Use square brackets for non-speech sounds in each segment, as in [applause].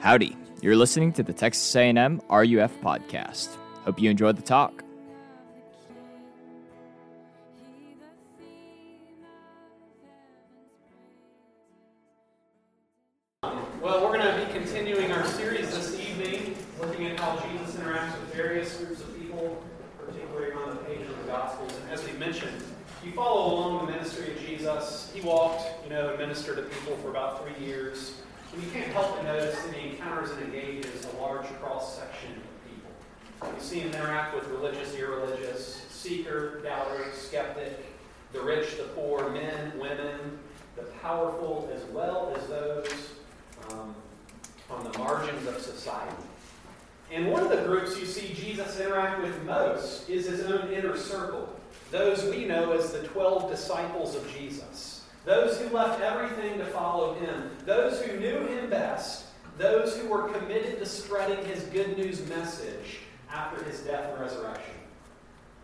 Howdy. You're listening to the Texas A&M RUF podcast. Hope you enjoyed the talk. Well, we're going to be continuing our series this evening, looking at how Jesus interacts with various groups of people, particularly on the page of the Gospels. And as we mentioned, you follow along the ministry of Jesus, he walked, you know, and ministered to people for about three years. And you can't help but notice that he encounters and engages a large cross section of people. You see him interact with religious, irreligious, seeker, doubter, skeptic, the rich, the poor, men, women, the powerful, as well as those um, on the margins of society. And one of the groups you see Jesus interact with most is his own inner circle, those we know as the 12 disciples of Jesus. Those who left everything to follow him, those who knew him best, those who were committed to spreading his good news message after his death and resurrection.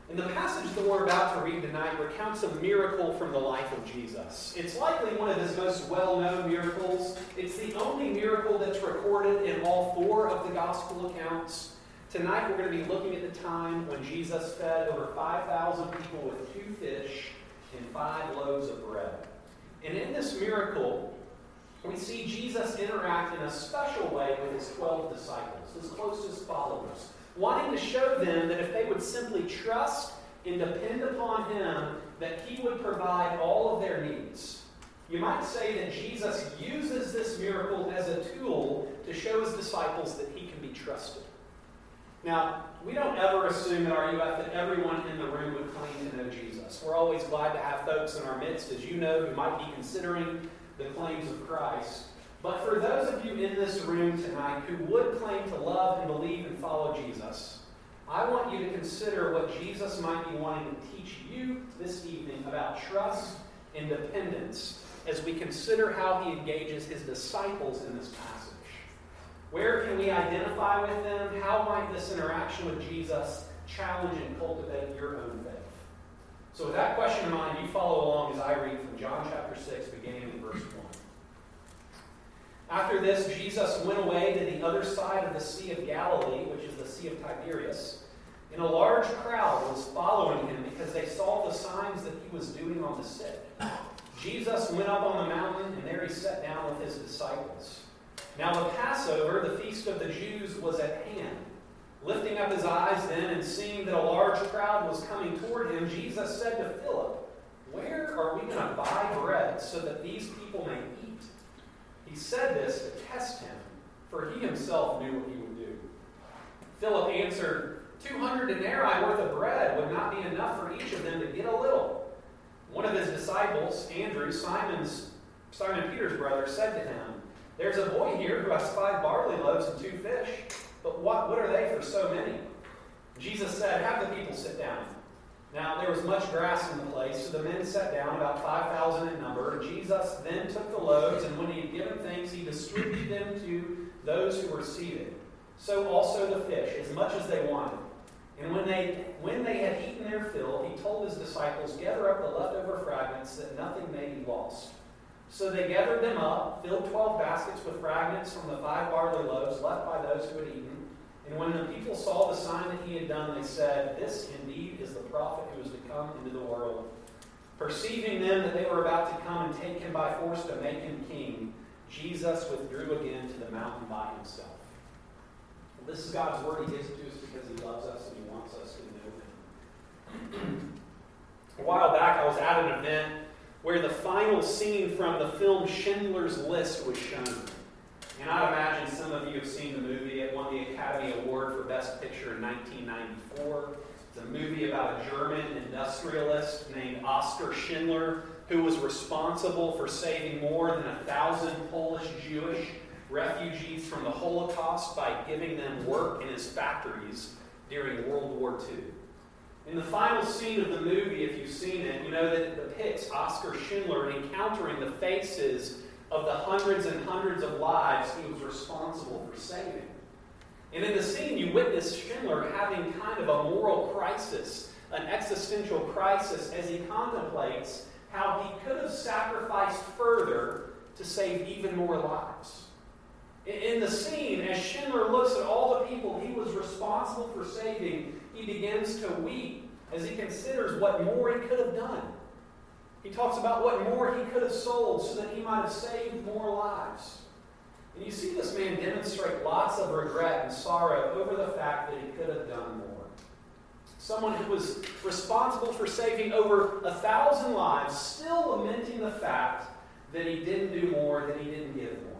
And the passage that we're about to read tonight recounts a miracle from the life of Jesus. It's likely one of his most well known miracles. It's the only miracle that's recorded in all four of the gospel accounts. Tonight we're going to be looking at the time when Jesus fed over 5,000 people with two fish and five loaves of bread. And in this miracle, we see Jesus interact in a special way with his 12 disciples, his closest followers, wanting to show them that if they would simply trust and depend upon him, that he would provide all of their needs. You might say that Jesus uses this miracle as a tool to show his disciples that he can be trusted. Now, we don't ever assume at RUF that everyone in the room would claim to know Jesus. We're always glad to have folks in our midst, as you know, who might be considering the claims of Christ. But for those of you in this room tonight who would claim to love and believe and follow Jesus, I want you to consider what Jesus might be wanting to teach you this evening about trust and dependence as we consider how he engages his disciples in this passage. Where can we identify with them? How might this interaction with Jesus challenge and cultivate your own faith? So, with that question in mind, you follow along as I read from John chapter 6, beginning in verse 1. After this, Jesus went away to the other side of the Sea of Galilee, which is the Sea of Tiberias. And a large crowd was following him because they saw the signs that he was doing on the sick. Jesus went up on the mountain, and there he sat down with his disciples. Now the Passover, the feast of the Jews, was at hand. Lifting up his eyes then and seeing that a large crowd was coming toward him, Jesus said to Philip, Where are we going to buy bread so that these people may eat? He said this to test him, for he himself knew what he would do. Philip answered, Two hundred denarii worth of bread would not be enough for each of them to get a little. One of his disciples, Andrew, Simon's Simon Peter's brother, said to him, there's a boy here who has five barley loaves and two fish, but what, what are they for so many? Jesus said, Have the people sit down. Now there was much grass in the place, so the men sat down, about 5,000 in number. Jesus then took the loaves, and when he had given thanks, he distributed them to those who were seated. So also the fish, as much as they wanted. And when they, when they had eaten their fill, he told his disciples, Gather up the leftover fragments, that nothing may be lost. So they gathered them up, filled twelve baskets with fragments from the five barley loaves left by those who had eaten. And when the people saw the sign that he had done, they said, This indeed is the prophet who is to come into the world. Perceiving then that they were about to come and take him by force to make him king, Jesus withdrew again to the mountain by himself. Well, this is God's word. He gives it to us because he loves us and he wants us to know him. [clears throat] A while back, I was at an event where the final scene from the film Schindler's List was shown. And I imagine some of you have seen the movie. It won the Academy Award for Best Picture in 1994. It's a movie about a German industrialist named Oskar Schindler who was responsible for saving more than a thousand Polish Jewish refugees from the Holocaust by giving them work in his factories during World War II. In the final scene of the movie, if you've seen it, you know that it depicts Oskar Schindler encountering the faces of the hundreds and hundreds of lives he was responsible for saving. And in the scene, you witness Schindler having kind of a moral crisis, an existential crisis, as he contemplates how he could have sacrificed further to save even more lives. In the scene, as Schindler looks at all the people he was responsible for saving, he begins to weep as he considers what more he could have done. He talks about what more he could have sold so that he might have saved more lives. And you see this man demonstrate lots of regret and sorrow over the fact that he could have done more. Someone who was responsible for saving over a thousand lives, still lamenting the fact that he didn't do more, that he didn't give more.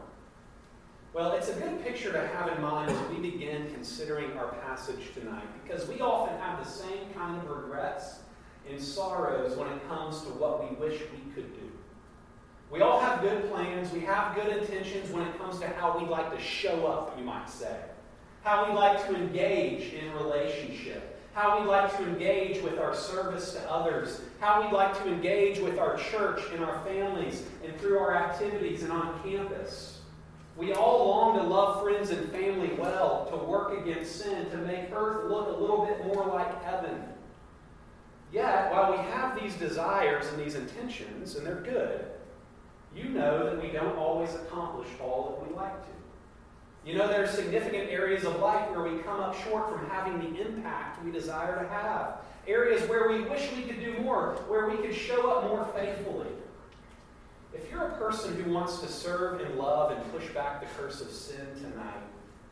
Well, it's a good picture to have in mind as we begin considering our passage tonight, because we often have the same kind of regrets and sorrows when it comes to what we wish we could do. We all have good plans, we have good intentions when it comes to how we'd like to show up, you might say, how we like to engage in relationship, how we like to engage with our service to others, how we like to engage with our church and our families and through our activities and on campus. We all long to love friends and family well, to work against sin, to make earth look a little bit more like heaven. Yet, while we have these desires and these intentions, and they're good, you know that we don't always accomplish all that we like to. You know, there are significant areas of life where we come up short from having the impact we desire to have. Areas where we wish we could do more, where we could show up more faithfully. If you're a person who wants to serve and love and push back the curse of sin tonight,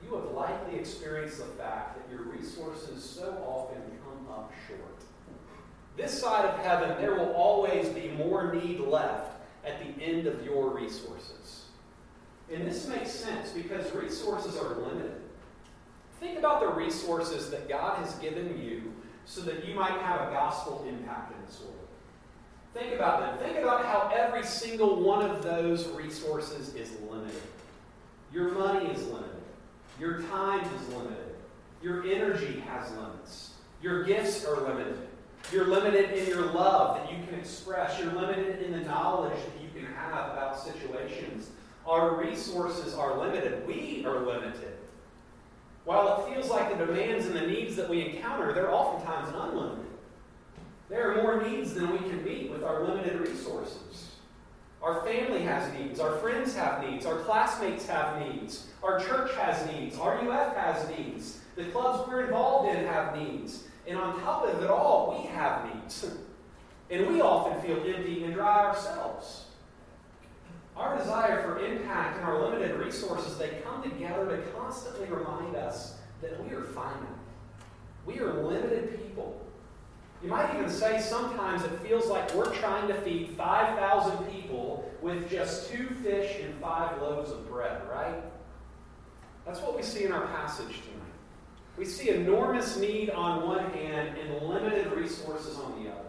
you have likely experienced the fact that your resources so often come up short. This side of heaven, there will always be more need left at the end of your resources. And this makes sense because resources are limited. Think about the resources that God has given you so that you might have a gospel impact in this world. Think about them. Think about how every single one of those resources is limited. Your money is limited. Your time is limited. Your energy has limits. Your gifts are limited. You're limited in your love that you can express. You're limited in the knowledge that you can have about situations. Our resources are limited. We are limited. While it feels like the demands and the needs that we encounter, they're oftentimes unlimited. There are more needs than we can meet with our limited resources. Our family has needs. Our friends have needs. Our classmates have needs. Our church has needs. RUF has needs. The clubs we're involved in have needs. And on top of it all, we have needs. [laughs] And we often feel empty and dry ourselves. Our desire for impact and our limited resources, they come together to constantly remind us that we are finite. We are limited people. You might even say sometimes it feels like we're trying to feed 5,000 people with just two fish and five loaves of bread, right? That's what we see in our passage tonight. We see enormous need on one hand and limited resources on the other.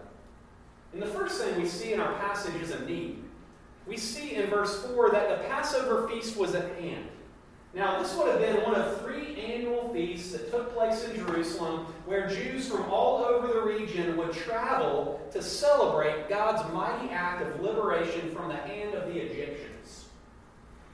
And the first thing we see in our passage is a need. We see in verse 4 that the Passover feast was at hand. Now, this would have been one of three annual feasts that took place in Jerusalem where Jews from all over the region would travel to celebrate God's mighty act of liberation from the hand of the Egyptians.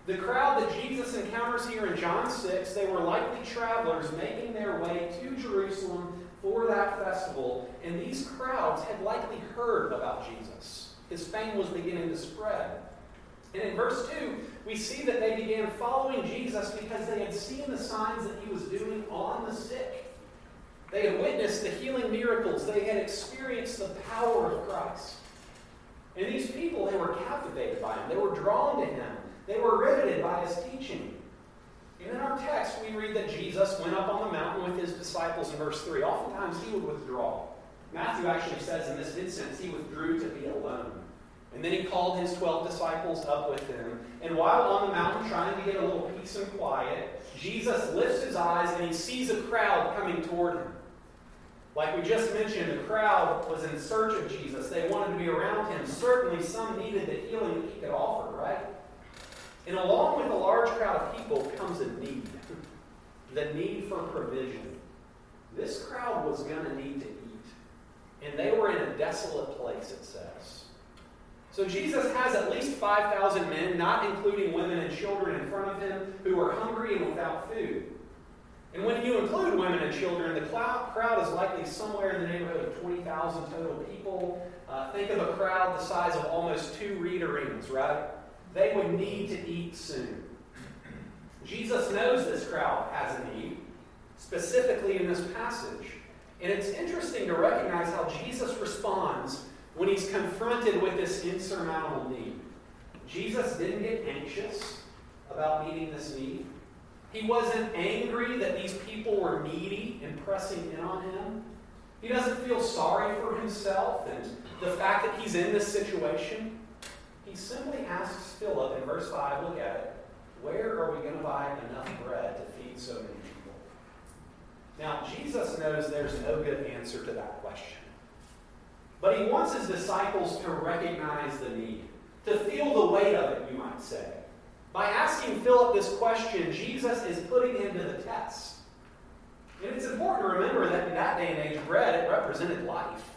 The crowd that Jesus encounters here in John 6, they were likely travelers making their way to Jerusalem for that festival, and these crowds had likely heard about Jesus. His fame was beginning to spread. And in verse 2, we see that they began following Jesus because they had seen the signs that he was doing on the sick. They had witnessed the healing miracles. They had experienced the power of Christ. And these people, they were captivated by him. They were drawn to him. They were riveted by his teaching. And in our text, we read that Jesus went up on the mountain with his disciples in verse 3. Oftentimes, he would withdraw. Matthew actually says in this instance, he withdrew to be alone. And then he called his 12 disciples up with him. And while on the mountain trying to get a little peace and quiet, Jesus lifts his eyes and he sees a crowd coming toward him. Like we just mentioned, the crowd was in search of Jesus. They wanted to be around him. Certainly, some needed the healing that he could offer, right? And along with a large crowd of people comes a need [laughs] the need for provision. This crowd was going to need to eat. And they were in a desolate place, it says. So Jesus has at least 5,000 men, not including women and children, in front of him who are hungry and without food. And when you include women and children, the crowd is likely somewhere in the neighborhood of 20,000 total people. Uh, think of a crowd the size of almost two Reed arenas, right? They would need to eat soon. Jesus knows this crowd has a need, specifically in this passage. And it's interesting to recognize how Jesus responds when he's confronted with this insurmountable need. Jesus didn't get anxious about meeting this need. He wasn't angry that these people were needy and pressing in on him. He doesn't feel sorry for himself and the fact that he's in this situation. He simply asks Philip in verse 5, look at it, where are we going to buy enough bread to feed so many people? Now, Jesus knows there's no good answer to that question. But he wants his disciples to recognize the need, to feel the weight of it, you might say. By asking Philip this question, Jesus is putting him to the test. And it's important to remember that in that day and age, bread, it represented life.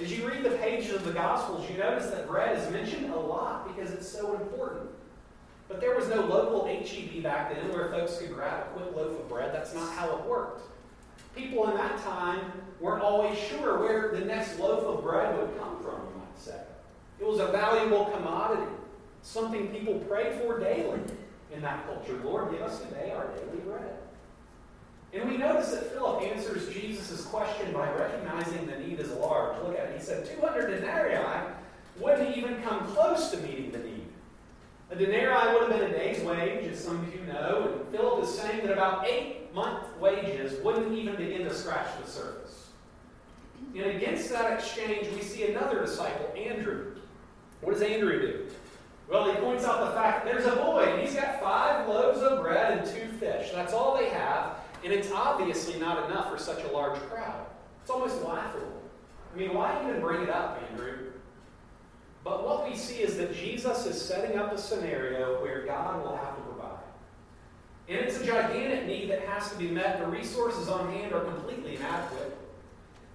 As you read the pages of the Gospels, you notice that bread is mentioned a lot because it's so important. But there was no local HEB back then where folks could grab a quick loaf of bread. That's not how it worked. People in that time weren't always sure where the next loaf of bread would come from, you might say. It was a valuable commodity, something people prayed for daily in that culture. Lord, give us today our daily bread. And we notice that Philip answers Jesus' question by recognizing the need is large. Look at it. He said 200 denarii wouldn't even come close to meeting the need. A denarii would have been a day's wage, as some of you know, and Philip is saying that about eight month wages wouldn't even begin to scratch the surface. And against that exchange, we see another disciple, Andrew. What does Andrew do? Well, he points out the fact that there's a boy, and he's got five loaves of bread and two fish. That's all they have, and it's obviously not enough for such a large crowd. It's almost laughable. I mean, why even bring it up, Andrew? But what we see is that Jesus is setting up a scenario where God will have. And it's a gigantic need that has to be met. The resources on hand are completely inadequate.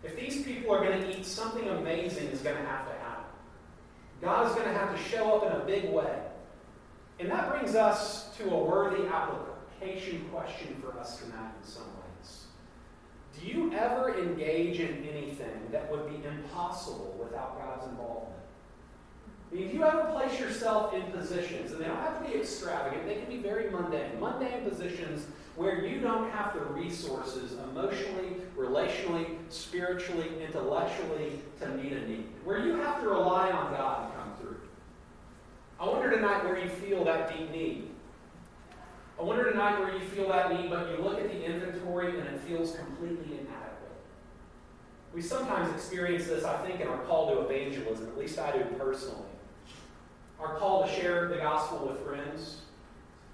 If these people are going to eat, something amazing is going to have to happen. God is going to have to show up in a big way. And that brings us to a worthy application question for us tonight in some ways. Do you ever engage in anything that would be impossible without God's involvement? If you ever place yourself in positions, and they don't have to be extravagant, they can be very mundane, mundane positions where you don't have the resources emotionally, relationally, spiritually, intellectually to meet a need, where you have to rely on God to come through. I wonder tonight where you feel that deep need. I wonder tonight where you feel that need, but you look at the inventory and it feels completely inadequate. We sometimes experience this, I think, in our call to evangelism, at least I do personally our call to share the gospel with friends.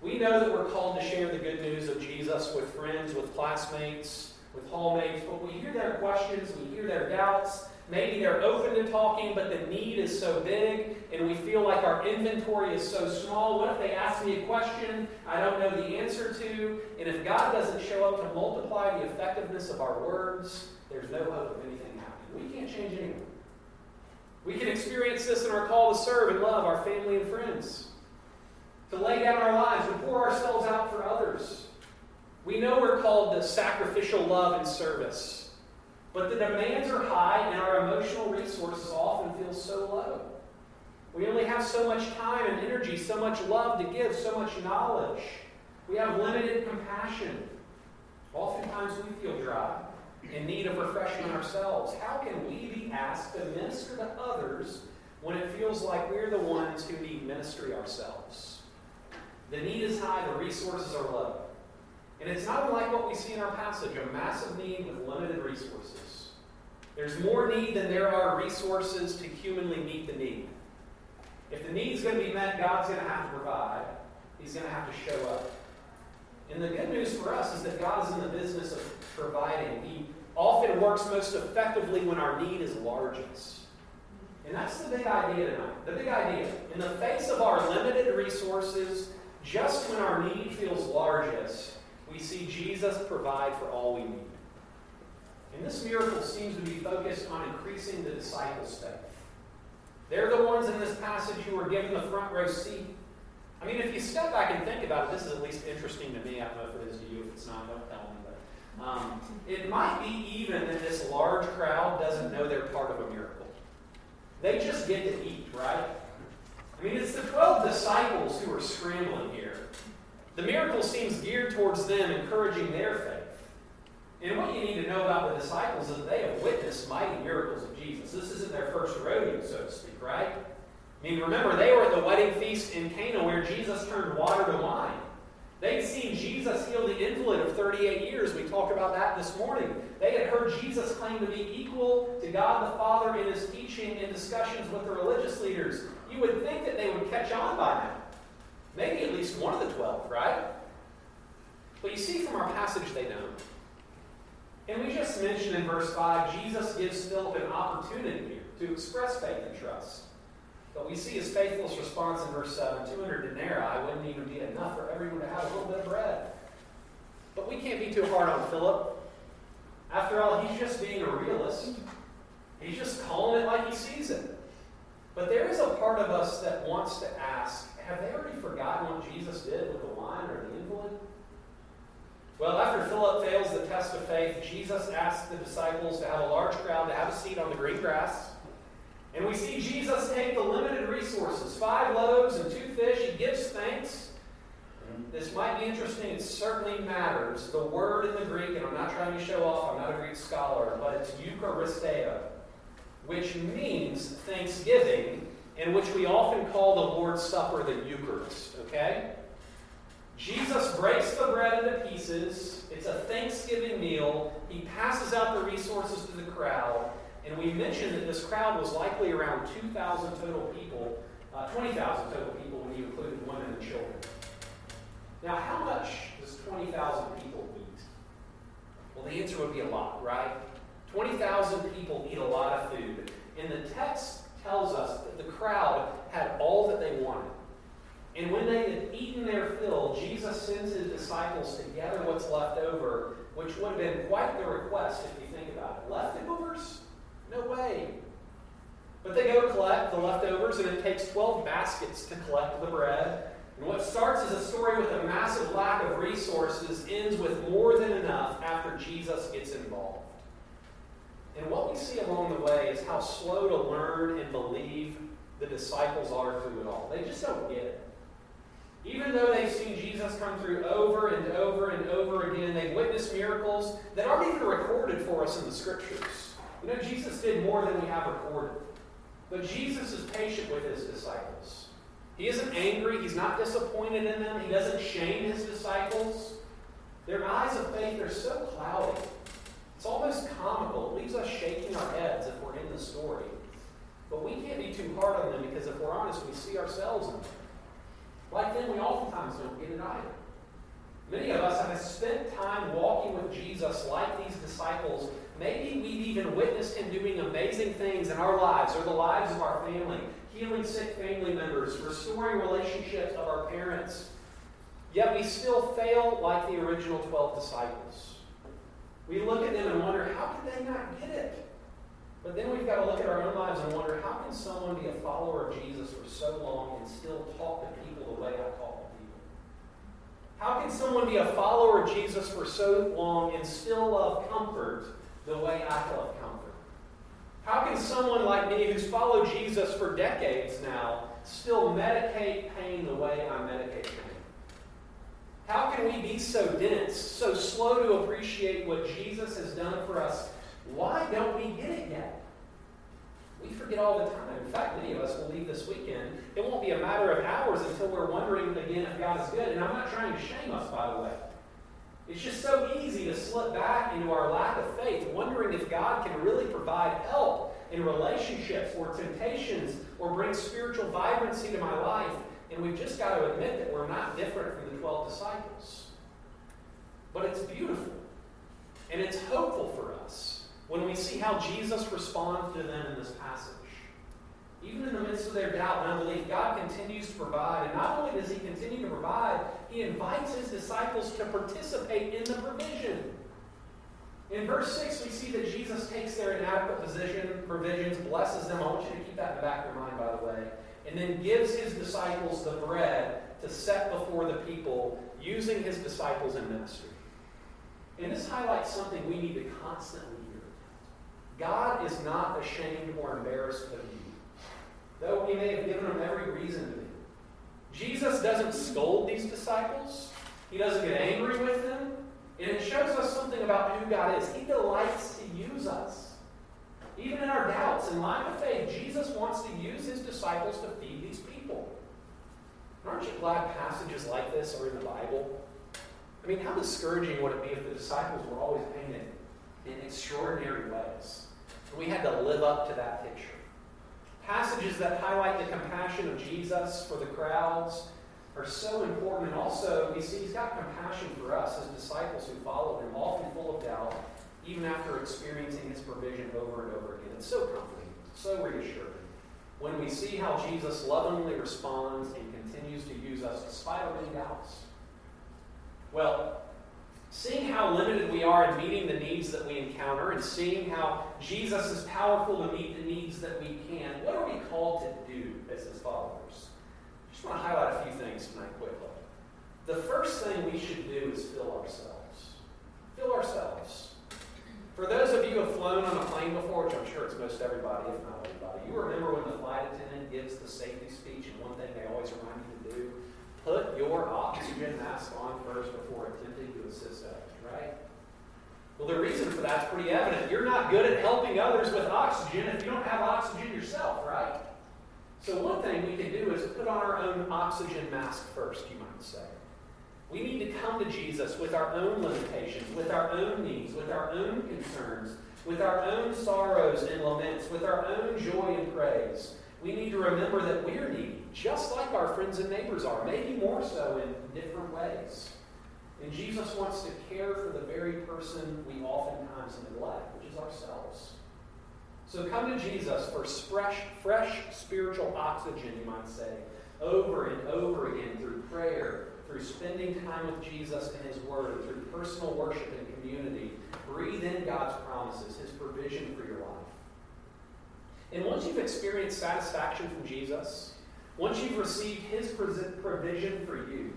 We know that we're called to share the good news of Jesus with friends, with classmates, with hallmates, but we hear their questions, we hear their doubts. Maybe they're open to talking, but the need is so big, and we feel like our inventory is so small. What if they ask me a question I don't know the answer to? And if God doesn't show up to multiply the effectiveness of our words, there's no hope of anything happening. We can't change anyone. We can experience this in our call to serve and love our family and friends, to lay down our lives and pour ourselves out for others. We know we're called to sacrificial love and service, but the demands are high and our emotional resources often feel so low. We only have so much time and energy, so much love to give, so much knowledge. We have limited compassion. Oftentimes we feel dry in need of refreshing ourselves? How can we be asked to minister to others when it feels like we're the ones who need ministry ourselves? The need is high, the resources are low. And it's not unlike what we see in our passage a massive need with limited resources. There's more need than there are resources to humanly meet the need. If the need's going to be met, God's going to have to provide. He's going to have to show up. And the good news for us is that God is in the business of providing. He often works most effectively when our need is largest. And that's the big idea tonight. The big idea. In the face of our limited resources, just when our need feels largest, we see Jesus provide for all we need. And this miracle seems to be focused on increasing the disciples' faith. They're the ones in this passage who are given the front row seat. I mean, if you step back and think about it, this is at least interesting to me. I don't know if it is to you. If it's not, don't tell me. Um, it might be even that this large crowd doesn't know they're part of a miracle. They just get to eat, right? I mean, it's the 12 disciples who are scrambling here. The miracle seems geared towards them, encouraging their faith. And what you need to know about the disciples is that they have witnessed mighty miracles of Jesus. This isn't their first rodeo, so to speak, right? I mean, remember, they were at the wedding feast in Cana where Jesus turned water to wine. They'd seen Jesus heal the invalid of 38 years. We talked about that this morning. They had heard Jesus claim to be equal to God the Father in his teaching and discussions with the religious leaders. You would think that they would catch on by now. Maybe at least one of the 12, right? But you see from our passage, they don't. And we just mentioned in verse 5, Jesus gives Philip an opportunity here to express faith and trust. But we see his faithless response in verse 7 200 denarii wouldn't even be enough for everyone to have a little bit of bread. But we can't be too hard on Philip. After all, he's just being a realist. He's just calling it like he sees it. But there is a part of us that wants to ask have they already forgotten what Jesus did with the wine or the invalid? Well, after Philip fails the test of faith, Jesus asks the disciples to have a large crowd to have a seat on the green grass. And we see Jesus take the limited resources five loaves and two fish. He gives thanks. This might be interesting. It certainly matters. The word in the Greek, and I'm not trying to show off, I'm not a Greek scholar, but it's Eucharisteo, which means thanksgiving, and which we often call the Lord's Supper the Eucharist. Okay? Jesus breaks the bread into pieces. It's a Thanksgiving meal. He passes out the resources to the crowd. And we mentioned that this crowd was likely around 2,000 total people, uh, 20,000 total people when you included women and children. Now, how much does 20,000 people eat? Well, the answer would be a lot, right? 20,000 people eat a lot of food. And the text tells us that the crowd had all that they wanted. And when they had eaten their fill, Jesus sends his disciples to gather what's left over, which would have been quite the request if you think about it. Leftovers? No way. But they go collect the leftovers, and it takes 12 baskets to collect the bread. And what starts as a story with a massive lack of resources ends with more than enough after Jesus gets involved. And what we see along the way is how slow to learn and believe the disciples are through it all. They just don't get it. Even though they've seen Jesus come through over and over and over again, they've witnessed miracles that aren't even recorded for us in the scriptures. You know, Jesus did more than we have recorded. But Jesus is patient with his disciples. He isn't angry, he's not disappointed in them, he doesn't shame his disciples. Their eyes of faith are so cloudy. It's almost comical. It leaves us shaking our heads if we're in the story. But we can't be too hard on them because if we're honest, we see ourselves in them. Like them, we oftentimes don't get it either. Many of us have spent time walking with Jesus like these disciples. Maybe we've even witnessed him doing amazing things in our lives or the lives of our family, healing sick family members, restoring relationships of our parents. Yet we still fail like the original 12 disciples. We look at them and wonder, how could they not get it? But then we've got to look at our own lives and wonder, how can someone be a follower of Jesus for so long and still talk to people the way I talk to people? How can someone be a follower of Jesus for so long and still love comfort the way I love comfort? How can someone like me who's followed Jesus for decades now still medicate pain the way I medicate pain? How can we be so dense, so slow to appreciate what Jesus has done for us? Why don't we get it yet? We forget all the time. In fact, many of us will leave this weekend. It won't be a matter of hours until we're wondering again if God is good. And I'm not trying to shame us, by the way. It's just so easy to slip back into our lack of faith, wondering if God can really provide help in relationships or temptations or bring spiritual vibrancy to my life. And we've just got to admit that we're not different from the 12 disciples. But it's beautiful. And it's hopeful for us when we see how Jesus responds to them in this passage. Even in the midst of their doubt and unbelief, God continues to provide. And not only does He continue to provide, He invites His disciples to participate in the provision. In verse 6, we see that Jesus takes their inadequate position, provisions, blesses them. I want you to keep that in the back of your mind, by the way. And then gives His disciples the bread to set before the people, using His disciples in ministry. And this highlights something we need to constantly hear. God is not ashamed or embarrassed of you though he may have given them every reason to be. Jesus doesn't scold these disciples. He doesn't get angry with them. And it shows us something about who God is. He delights to use us. Even in our doubts and lack of faith, Jesus wants to use his disciples to feed these people. Aren't you glad passages like this are in the Bible? I mean, how discouraging would it be if the disciples were always painted in extraordinary ways? And we had to live up to that picture. Passages that highlight the compassion of Jesus for the crowds are so important. And also, we see he's got compassion for us as disciples who follow him, often full of doubt, even after experiencing his provision over and over again. It's so comforting, so reassuring. When we see how Jesus lovingly responds and continues to use us despite our doubts. Well, seeing how limited we are in meeting the needs that we encounter and seeing how Jesus is powerful to meet the needs that we can, what are we called to do as his followers? I just want to highlight a few things tonight quickly. The first thing we should do is fill ourselves. Fill ourselves. For those of you who have flown on a plane before, which I'm sure it's most everybody, if not everybody, you remember when the flight attendant gives the safety speech, and one thing they always remind you to do Put your oxygen mask on first before attempting to assist others, right? Well, the reason for that's pretty evident. You're not good at helping others with oxygen if you don't have oxygen yourself, right? So, one thing we can do is put on our own oxygen mask first, you might say. We need to come to Jesus with our own limitations, with our own needs, with our own concerns, with our own sorrows and laments, with our own joy and praise we need to remember that we're needy, just like our friends and neighbors are, maybe more so in different ways. And Jesus wants to care for the very person we oftentimes neglect, which is ourselves. So come to Jesus for fresh, fresh spiritual oxygen, you might say, over and over again through prayer, through spending time with Jesus and His Word, through personal worship and community. Breathe in God's promises, His provision for your life. And once you've experienced satisfaction from Jesus, once you've received his provision for you,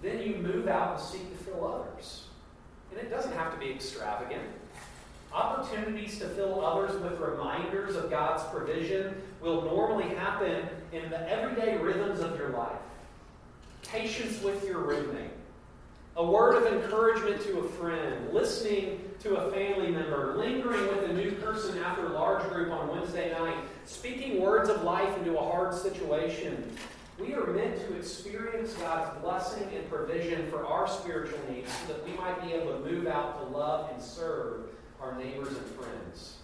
then you move out and seek to fill others. And it doesn't have to be extravagant. Opportunities to fill others with reminders of God's provision will normally happen in the everyday rhythms of your life. Patience with your roommate, a word of encouragement to a friend, listening to a family member, lingering with a new person after a large group on Wednesday night, speaking words of life into a hard situation. We are meant to experience God's blessing and provision for our spiritual needs so that we might be able to move out to love and serve our neighbors and friends.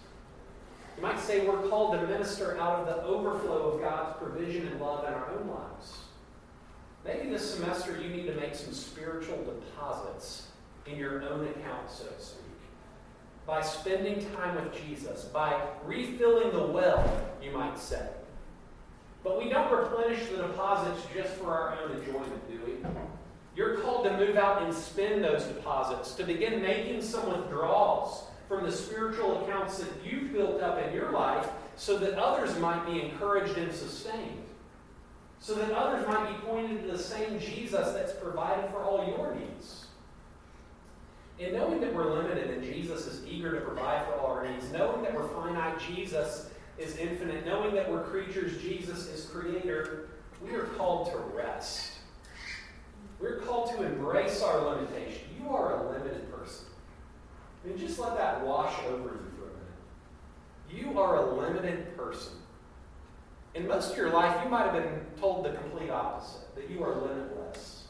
You might say we're called to minister out of the overflow of God's provision and love in our own lives. Maybe this semester you need to make some spiritual deposits in your own account, so to speak. By spending time with Jesus, by refilling the well, you might say. But we don't replenish the deposits just for our own enjoyment, do we? You're called to move out and spend those deposits, to begin making some withdrawals from the spiritual accounts that you've built up in your life so that others might be encouraged and sustained so that others might be pointed to the same Jesus that's provided for all your needs. And knowing that we're limited and Jesus is eager to provide for all our needs, knowing that we're finite, Jesus is infinite, knowing that we're creatures, Jesus is creator, we are called to rest. We're called to embrace our limitation. You are a limited person. I mean, just let that wash over you for a minute. You are a limited person. In most of your life, you might have been told the complete opposite that you are limitless.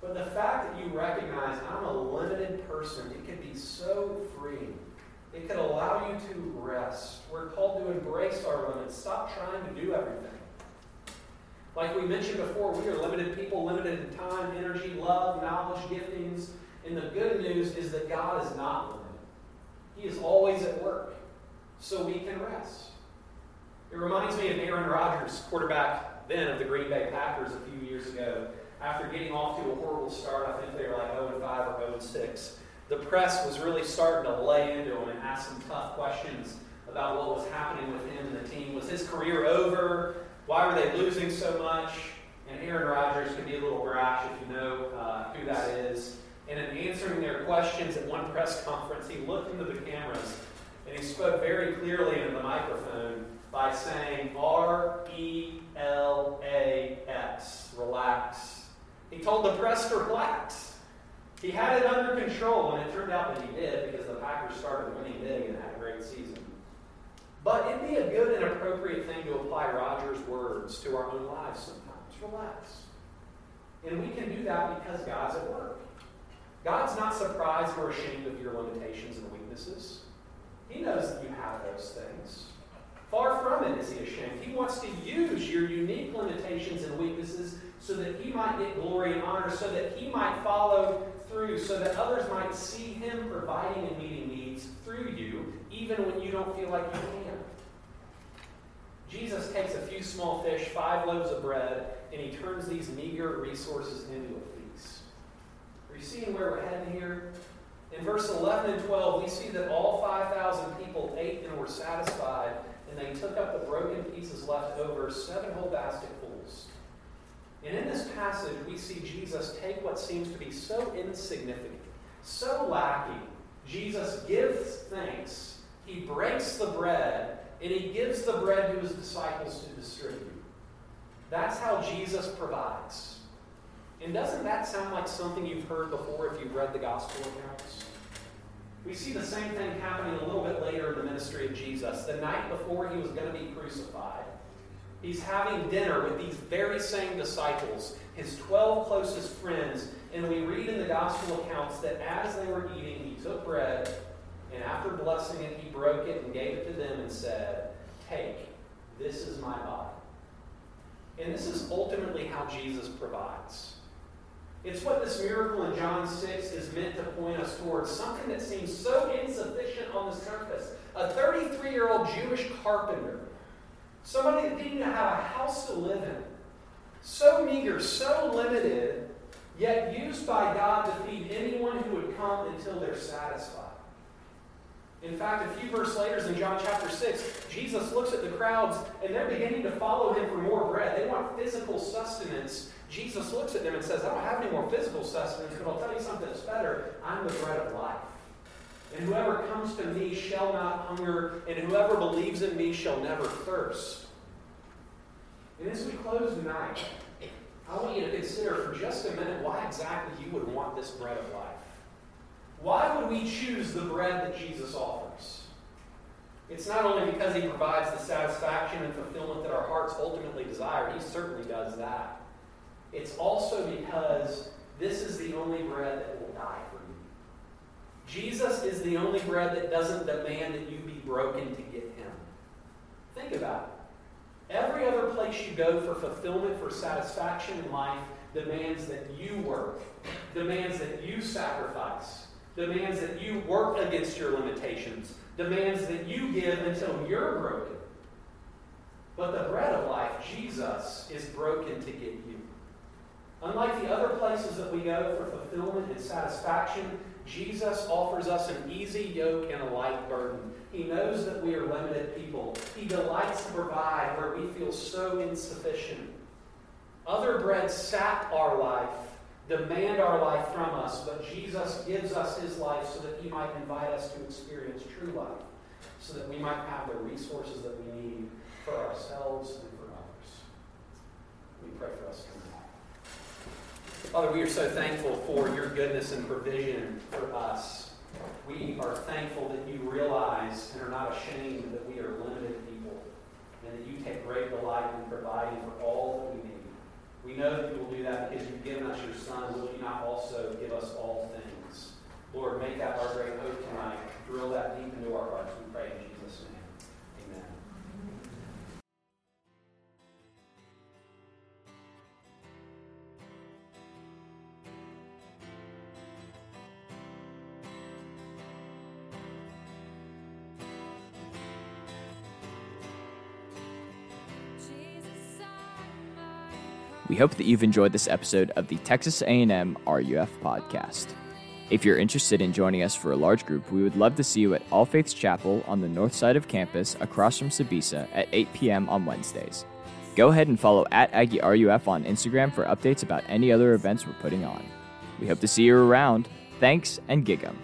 But the fact that you recognize I'm a limited person, it can be so freeing. It can allow you to rest. We're called to embrace our limits. Stop trying to do everything. Like we mentioned before, we are limited people, limited in time, energy, love, knowledge, giftings. And the good news is that God is not limited. He is always at work. So we can rest. It reminds me of Aaron Rodgers, quarterback then of the Green Bay Packers a few years ago. After getting off to a horrible start, I think they were like 0 5 or 0 6. The press was really starting to lay into him and ask some tough questions about what was happening with him and the team. Was his career over? Why were they losing so much? And Aaron Rodgers can be a little brash if you know uh, who that is. And in answering their questions at one press conference, he looked into the cameras and he spoke very clearly into the microphone by saying R E L A X, relax. He told the press to relax. He had it under control, and it turned out that he did because the Packers started winning big and had a great season. But it'd be a good and appropriate thing to apply Rodgers' words to our own lives sometimes. Relax. And we can do that because God's at work. God's not surprised or ashamed of your limitations and weaknesses. He knows that you have those things. Far from it is he ashamed. He wants to use your and weaknesses so that he might get glory and honor, so that he might follow through, so that others might see him providing and meeting needs through you, even when you don't feel like you can. Jesus takes a few small fish, five loaves of bread, and he turns these meager resources into a feast. Are you seeing where we're heading here? In verse 11 and 12, we see that all 5,000 people ate and were satisfied, and they took up the broken pieces left over, seven whole basketfuls. And in this passage, we see Jesus take what seems to be so insignificant, so lacking. Jesus gives thanks. He breaks the bread, and he gives the bread to his disciples to distribute. That's how Jesus provides. And doesn't that sound like something you've heard before if you've read the gospel accounts? We see the same thing happening a little bit later in the ministry of Jesus. The night before he was going to be crucified, he's having dinner with these very same disciples, his 12 closest friends. And we read in the gospel accounts that as they were eating, he took bread, and after blessing it, he broke it and gave it to them and said, Take, this is my body. And this is ultimately how Jesus provides. It's what this miracle in John 6 is meant to point us towards something that seems so insufficient on the surface. A 33 year old Jewish carpenter, somebody that didn't even have a house to live in, so meager, so limited, yet used by God to feed anyone who would come until they're satisfied. In fact, a few verses later in John chapter 6, Jesus looks at the crowds and they're beginning to follow him for more bread. They want physical sustenance. Jesus looks at them and says, I don't have any more physical sustenance, but I'll tell you something that's better. I'm the bread of life. And whoever comes to me shall not hunger, and whoever believes in me shall never thirst. And as we close tonight, I want you to consider for just a minute why exactly you would want this bread of life. Why would we choose the bread that Jesus offers? It's not only because he provides the satisfaction and fulfillment that our hearts ultimately desire, he certainly does that. It's also because this is the only bread that will die. Jesus is the only bread that doesn't demand that you be broken to get him. Think about it. Every other place you go for fulfillment, for satisfaction in life, demands that you work, demands that you sacrifice demands that you work against your limitations, demands that you give until you're broken. But the bread of life, Jesus, is broken to get you. Unlike the other places that we go for fulfillment and satisfaction, Jesus offers us an easy yoke and a light burden. He knows that we are limited people. He delights to provide where we feel so insufficient. Other breads sap our life demand our life from us, but Jesus gives us his life so that he might invite us to experience true life, so that we might have the resources that we need for ourselves and for others. We pray for us. Father, we are so thankful for your goodness and provision for us. We are thankful that you realize and are not ashamed that we are limited people and that you take great delight in providing for all that we need. We know that you will do that because you've given us your Son. Will you not also give us all things? Lord, make that our great hope tonight. Drill that deep into our hearts. We pray We hope that you've enjoyed this episode of the Texas A&M RUF podcast. If you're interested in joining us for a large group, we would love to see you at All Faiths Chapel on the north side of campus across from Sbisa at 8 p.m. on Wednesdays. Go ahead and follow at Aggie RUF on Instagram for updates about any other events we're putting on. We hope to see you around. Thanks and gig 'em.